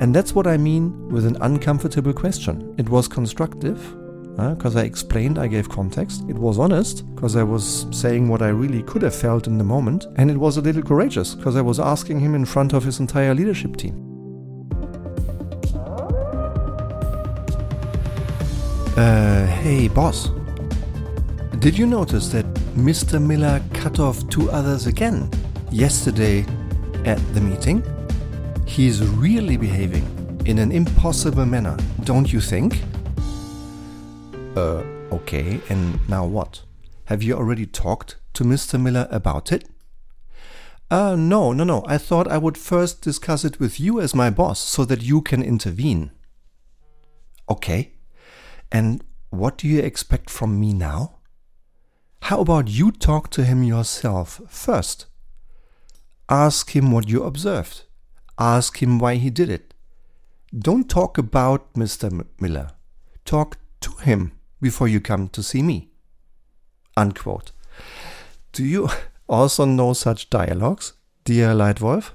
And that's what I mean with an uncomfortable question. It was constructive, because uh, I explained, I gave context. It was honest, because I was saying what I really could have felt in the moment. And it was a little courageous, because I was asking him in front of his entire leadership team. Uh, hey, boss. Did you notice that Mr. Miller cut off two others again yesterday at the meeting? He's really behaving in an impossible manner, don't you think? Uh, okay, and now what? Have you already talked to Mr. Miller about it? Uh, no, no, no. I thought I would first discuss it with you as my boss so that you can intervene. Okay. And what do you expect from me now? How about you talk to him yourself first? Ask him what you observed. Ask him why he did it. Don't talk about Mr. Miller. Talk to him before you come to see me. Unquote. Do you also know such dialogues, dear Leitwolf?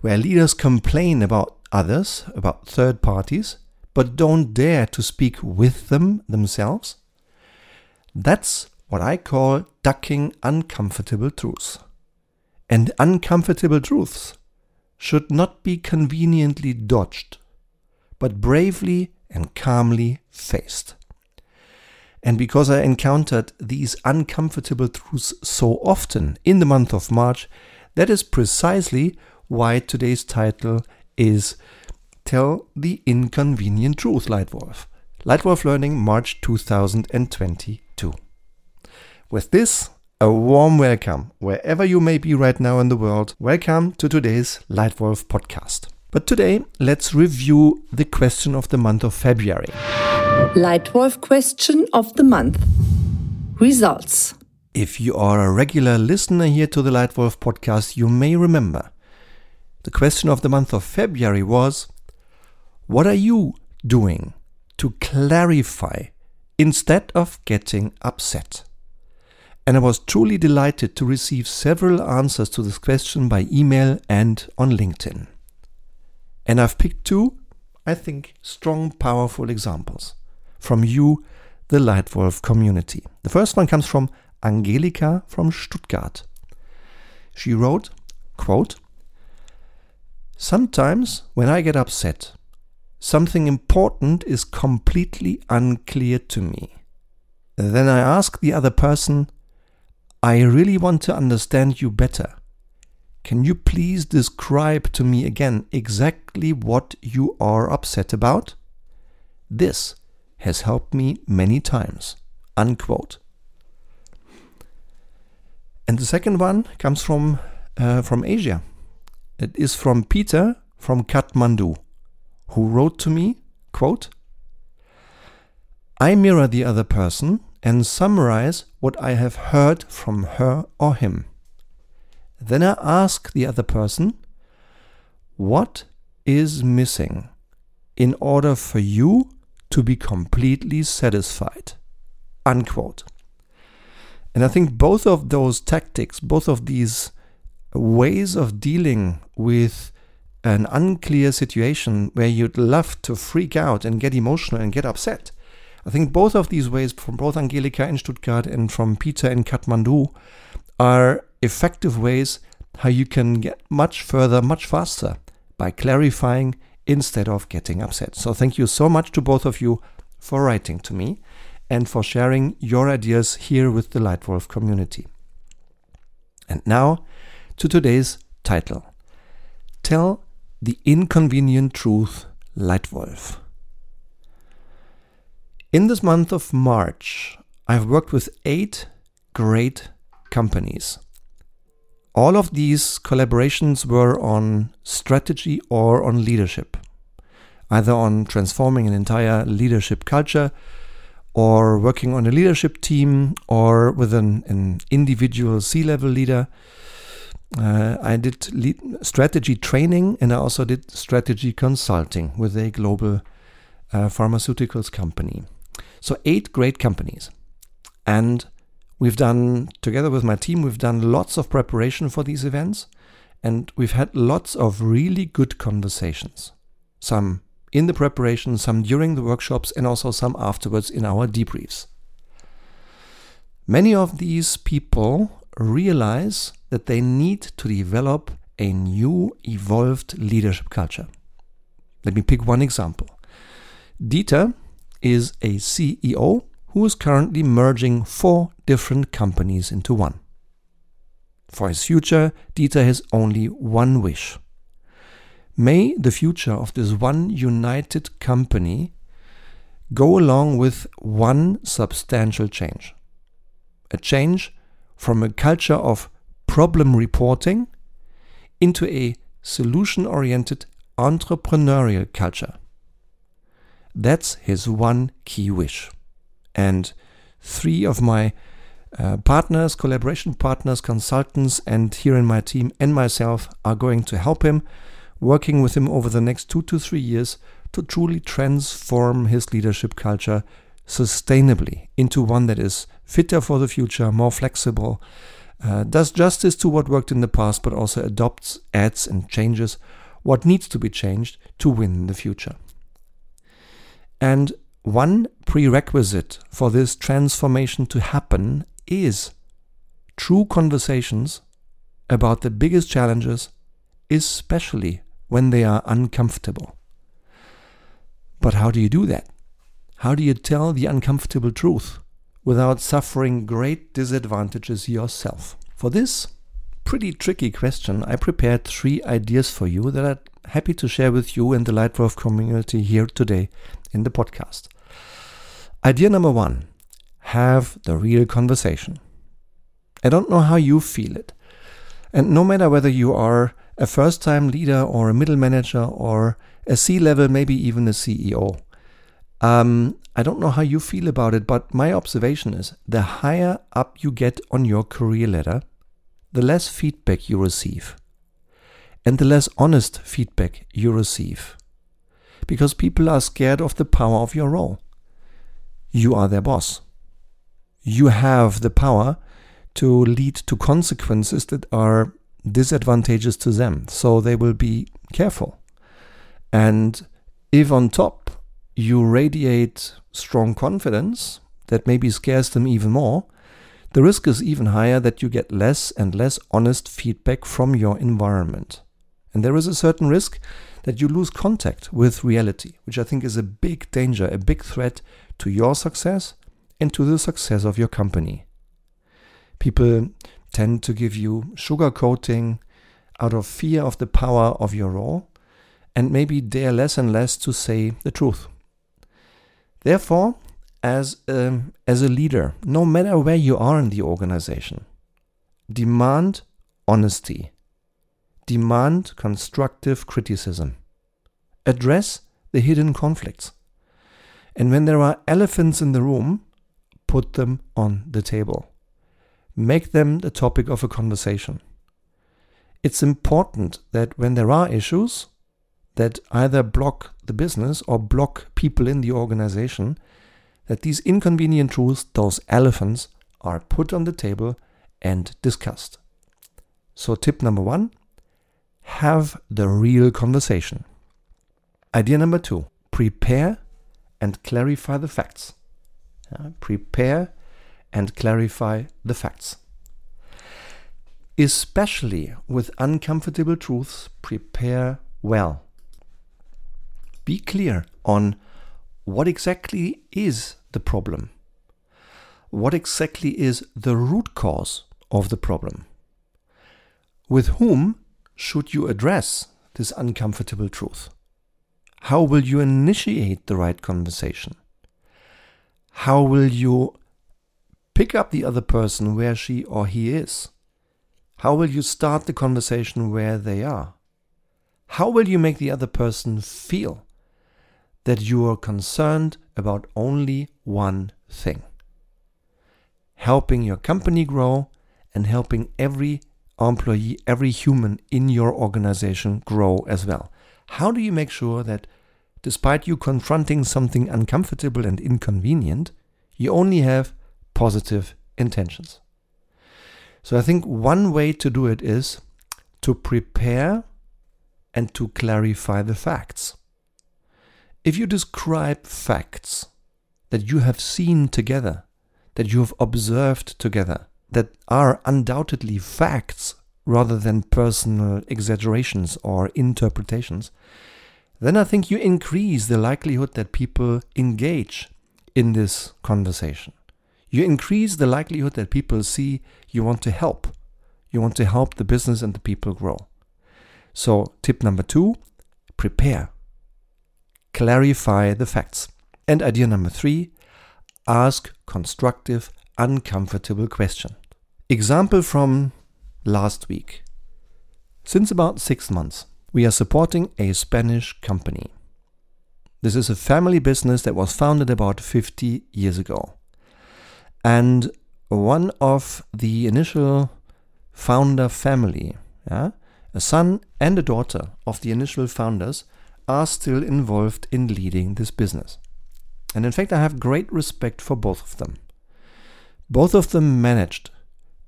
Where leaders complain about others, about third parties, but don't dare to speak with them themselves? That's what I call ducking uncomfortable truths. And uncomfortable truths should not be conveniently dodged, but bravely and calmly faced. And because I encountered these uncomfortable truths so often in the month of March, that is precisely why today's title is Tell the Inconvenient Truth, Leitwolf. Leitwolf Learning, March 2022. With this, a warm welcome, wherever you may be right now in the world. Welcome to today's Leitwolf podcast. But today, let's review the question of the month of February. Leitwolf question of the month Results. If you are a regular listener here to the Leitwolf podcast, you may remember the question of the month of February was What are you doing to clarify instead of getting upset? And I was truly delighted to receive several answers to this question by email and on LinkedIn. And I've picked two, I think, strong, powerful examples from you, the Leitwolf community. The first one comes from Angelika from Stuttgart. She wrote, quote, Sometimes when I get upset, something important is completely unclear to me. Then I ask the other person, I really want to understand you better. Can you please describe to me again exactly what you are upset about? This has helped me many times. Unquote. And the second one comes from uh, from Asia. It is from Peter from Kathmandu, who wrote to me, quote, I mirror the other person and summarize what I have heard from her or him. Then I ask the other person, What is missing in order for you to be completely satisfied? Unquote. And I think both of those tactics, both of these ways of dealing with an unclear situation where you'd love to freak out and get emotional and get upset I think both of these ways, from both Angelika in Stuttgart and from Peter in Kathmandu, are effective ways how you can get much further, much faster by clarifying instead of getting upset. So, thank you so much to both of you for writing to me and for sharing your ideas here with the Leitwolf community. And now to today's title Tell the Inconvenient Truth, Leitwolf. In this month of March, I've worked with eight great companies. All of these collaborations were on strategy or on leadership, either on transforming an entire leadership culture or working on a leadership team or with an, an individual C level leader. Uh, I did strategy training and I also did strategy consulting with a global uh, pharmaceuticals company. So, eight great companies. And we've done, together with my team, we've done lots of preparation for these events. And we've had lots of really good conversations. some in the preparation, some during the workshops, and also some afterwards in our debriefs. Many of these people realize that they need to develop a new, evolved leadership culture. Let me pick one example. Dieter is a CEO who is currently merging four different companies into one. For his future, Dieter has only one wish. May the future of this one united company go along with one substantial change. A change from a culture of problem reporting into a solution oriented entrepreneurial culture. That's his one key wish. And three of my uh, partners, collaboration partners, consultants, and here in my team and myself are going to help him, working with him over the next two to three years to truly transform his leadership culture sustainably into one that is fitter for the future, more flexible, uh, does justice to what worked in the past, but also adopts, adds, and changes what needs to be changed to win in the future. And one prerequisite for this transformation to happen is true conversations about the biggest challenges, especially when they are uncomfortable. But how do you do that? How do you tell the uncomfortable truth without suffering great disadvantages yourself? For this pretty tricky question, I prepared three ideas for you that I'm happy to share with you and the Leitwolf community here today in the podcast. Idea number one have the real conversation. I don't know how you feel it. And no matter whether you are a first time leader or a middle manager or a C level, maybe even a CEO, um, I don't know how you feel about it, but my observation is the higher up you get on your career ladder, the less feedback you receive. And the less honest feedback you receive. Because people are scared of the power of your role. You are their boss you have the power to lead to consequences that are disadvantageous to them. So they will be careful. And if on top you radiate strong confidence that maybe scares them even more, the risk is even higher that you get less and less honest feedback from your environment. And there is a certain risk that you lose contact with reality, which I think is a big danger, a big threat to your success and to the success of your company. People tend to give you sugarcoating out of fear of the power of your role and maybe dare less and less to say the truth. Therefore, as a, as a leader, no matter where you are in the organization, demand honesty, demand constructive criticism, address the hidden conflicts. And when there are elephants in the room, put them on the table. Make them the topic of a conversation. It's important that when there are issues that either block the business or block people in the organization, that these inconvenient truths, those elephants, are put on the table and discussed. So, tip number one have the real conversation. Idea number two prepare and clarify the facts. Uh, prepare and clarify the facts. Especially with uncomfortable truths, prepare well. Be clear on what exactly is the problem. What exactly is the root cause of the problem? With whom should you address this uncomfortable truth? How will you initiate the right conversation? how will you pick up the other person where she or he is? How will you start the conversation where they are? How will you make the other person feel that you are concerned about only one thing? Helping your company grow and helping every employee, every human in your organization grow as well. How do you make sure that despite you confronting something uncomfortable and inconvenient, you only have positive intentions. So I think one way to do it is to prepare and to clarify the facts. If you describe facts that you have seen together, that you have observed together, that are undoubtedly facts rather than personal exaggerations or interpretations, then I think you increase the likelihood that people engage in this conversation. You increase the likelihood that people see you want to help. You want to help the business and the people grow. So, tip number two prepare, clarify the facts. And idea number three ask constructive, uncomfortable questions. Example from last week. Since about six months, we are supporting a Spanish company. This is a family business that was founded about 50 years ago. And one of the initial founder family, yeah, a son and a daughter of the initial founders, are still involved in leading this business. And in fact, I have great respect for both of them. Both of them managed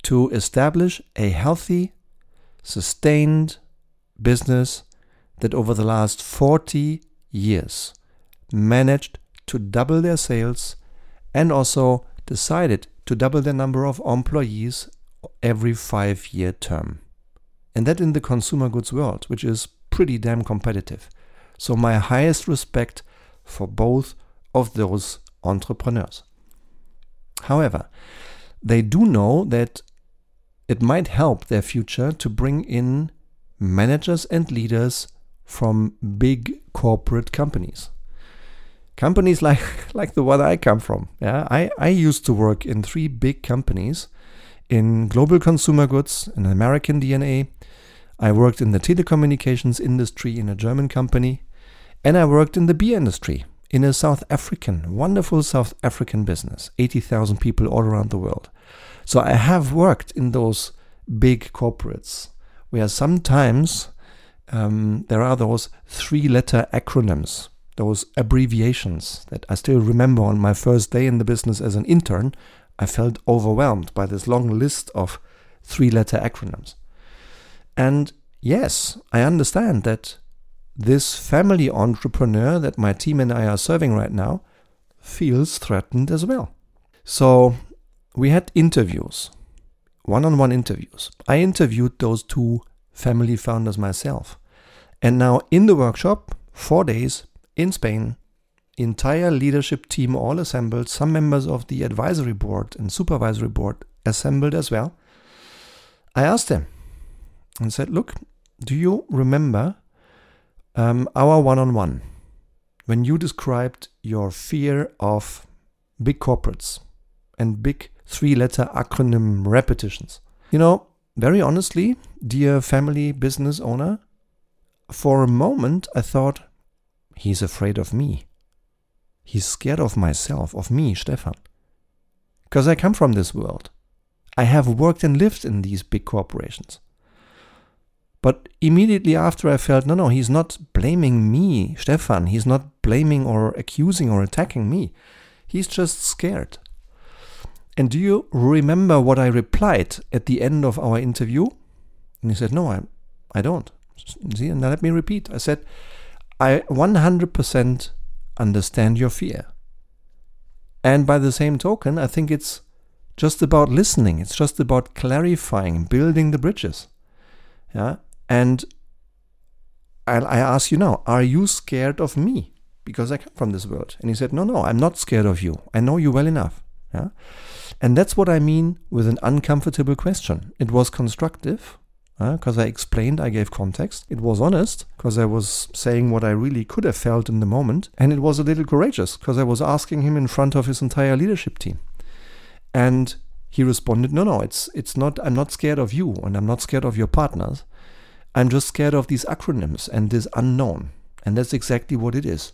to establish a healthy, sustained business that over the last 40 years managed to double their sales and also decided to double the number of employees every five year term. And that in the consumer goods world, which is pretty damn competitive. So, my highest respect for both of those entrepreneurs. However, they do know that it might help their future to bring in managers and leaders from big corporate companies. Companies like, like the one I come from. Yeah, I, I used to work in three big companies in global consumer goods, an American DNA. I worked in the telecommunications industry in a German company, and I worked in the beer industry in a South African, wonderful South African business, 80,000 people all around the world. So I have worked in those big corporates where sometimes um, there are those three letter acronyms, those abbreviations that I still remember on my first day in the business as an intern. I felt overwhelmed by this long list of three letter acronyms. And yes, I understand that this family entrepreneur that my team and I are serving right now feels threatened as well. So we had interviews, one on one interviews. I interviewed those two family founders myself. And now in the workshop, four days in Spain, entire leadership team all assembled, some members of the advisory board and supervisory board assembled as well. I asked them and said, Look, do you remember um, our one on one when you described your fear of big corporates and big three letter acronym repetitions. You know, very honestly, dear family business owner, for a moment I thought, he's afraid of me. He's scared of myself, of me, Stefan. Because I come from this world. I have worked and lived in these big corporations. But immediately after, I felt, no, no, he's not blaming me, Stefan. He's not blaming or accusing or attacking me. He's just scared. And do you remember what I replied at the end of our interview? And he said, No, I, I don't. See, now let me repeat. I said, I 100% understand your fear. And by the same token, I think it's just about listening. It's just about clarifying, building the bridges. Yeah. And I, I ask you now, are you scared of me? Because I come from this world. And he said, No, no, I'm not scared of you. I know you well enough. Yeah. And that's what I mean with an uncomfortable question. It was constructive because uh, I explained, I gave context. It was honest because I was saying what I really could have felt in the moment. And it was a little courageous because I was asking him in front of his entire leadership team. And he responded, "No, no, it's it's not. I'm not scared of you, and I'm not scared of your partners. I'm just scared of these acronyms and this unknown. And that's exactly what it is.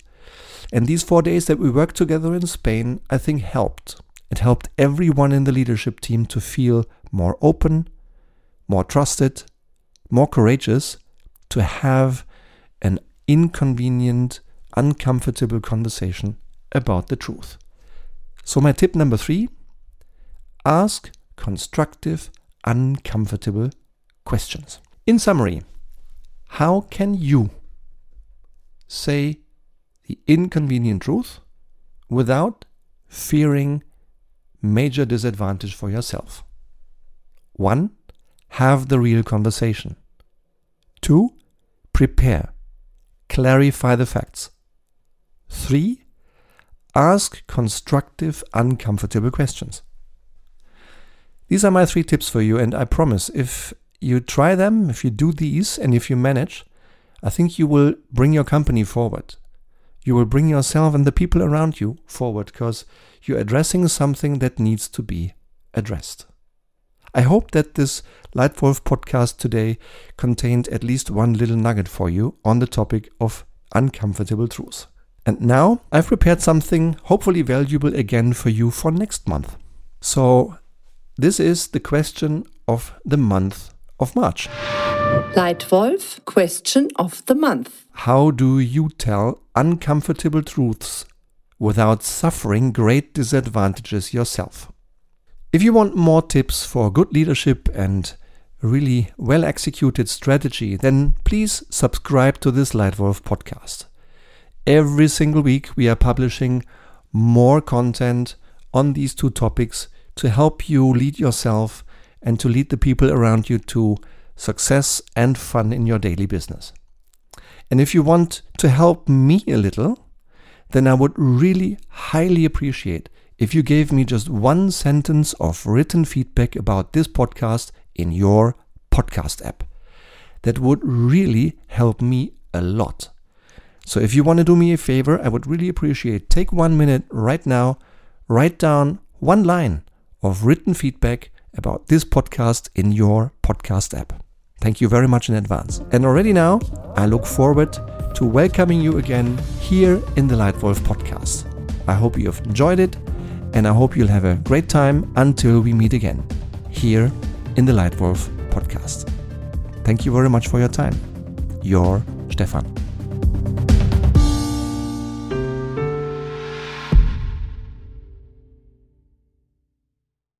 And these four days that we worked together in Spain, I think helped it helped everyone in the leadership team to feel more open, more trusted, more courageous, to have an inconvenient, uncomfortable conversation about the truth. So, my tip number three ask constructive, uncomfortable questions. In summary, how can you say the inconvenient truth without fearing major disadvantage for yourself. 1. Have the real conversation. 2. Prepare. Clarify the facts. 3. Ask constructive, uncomfortable questions. These are my three tips for you, and I promise if you try them, if you do these, and if you manage, I think you will bring your company forward. You will bring yourself and the people around you forward because you're addressing something that needs to be addressed. I hope that this Leitwolf podcast today contained at least one little nugget for you on the topic of uncomfortable truths. And now I've prepared something hopefully valuable again for you for next month. So, this is the question of the month of March. Leitwolf, question of the month. How do you tell uncomfortable truths without suffering great disadvantages yourself? If you want more tips for good leadership and really well executed strategy, then please subscribe to this Leitwolf podcast. Every single week, we are publishing more content on these two topics to help you lead yourself and to lead the people around you to success and fun in your daily business. And if you want to help me a little, then I would really highly appreciate if you gave me just one sentence of written feedback about this podcast in your podcast app. That would really help me a lot. So if you want to do me a favor, I would really appreciate take 1 minute right now, write down one line of written feedback about this podcast in your podcast app. Thank you very much in advance. And already now, I look forward to welcoming you again here in the Leitwolf podcast. I hope you have enjoyed it, and I hope you'll have a great time until we meet again here in the Leitwolf podcast. Thank you very much for your time. Your Stefan.